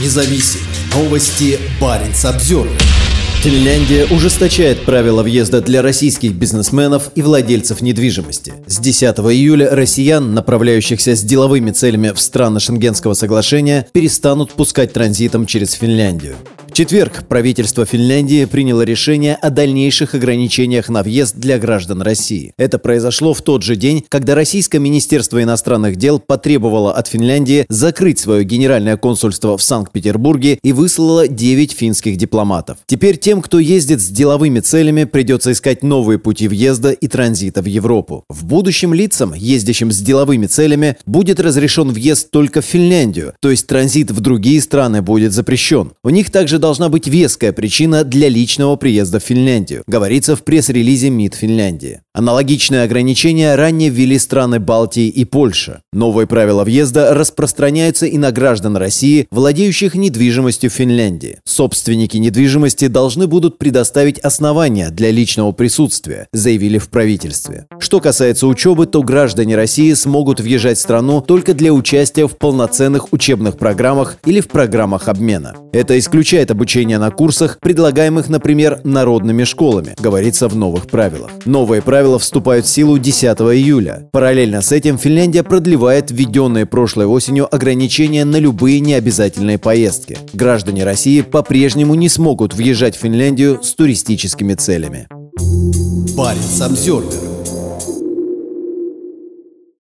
независим. Новости Баренц Обзервер. Финляндия ужесточает правила въезда для российских бизнесменов и владельцев недвижимости. С 10 июля россиян, направляющихся с деловыми целями в страны Шенгенского соглашения, перестанут пускать транзитом через Финляндию четверг правительство Финляндии приняло решение о дальнейших ограничениях на въезд для граждан России. Это произошло в тот же день, когда Российское Министерство иностранных дел потребовало от Финляндии закрыть свое генеральное консульство в Санкт-Петербурге и выслало 9 финских дипломатов. Теперь тем, кто ездит с деловыми целями, придется искать новые пути въезда и транзита в Европу. В будущем лицам, ездящим с деловыми целями, будет разрешен въезд только в Финляндию, то есть транзит в другие страны будет запрещен. У них также должна быть веская причина для личного приезда в Финляндию, говорится в пресс-релизе МИД Финляндии. Аналогичные ограничения ранее ввели страны Балтии и Польша. Новые правила въезда распространяются и на граждан России, владеющих недвижимостью в Финляндии. Собственники недвижимости должны будут предоставить основания для личного присутствия, заявили в правительстве. Что касается учебы, то граждане России смогут въезжать в страну только для участия в полноценных учебных программах или в программах обмена. Это исключает обучение на курсах, предлагаемых, например, народными школами, говорится в новых правилах. Новые правила вступают в силу 10 июля. Параллельно с этим Финляндия продлевает введенные прошлой осенью ограничения на любые необязательные поездки. Граждане России по-прежнему не смогут въезжать в Финляндию с туристическими целями. Баренц Обзервер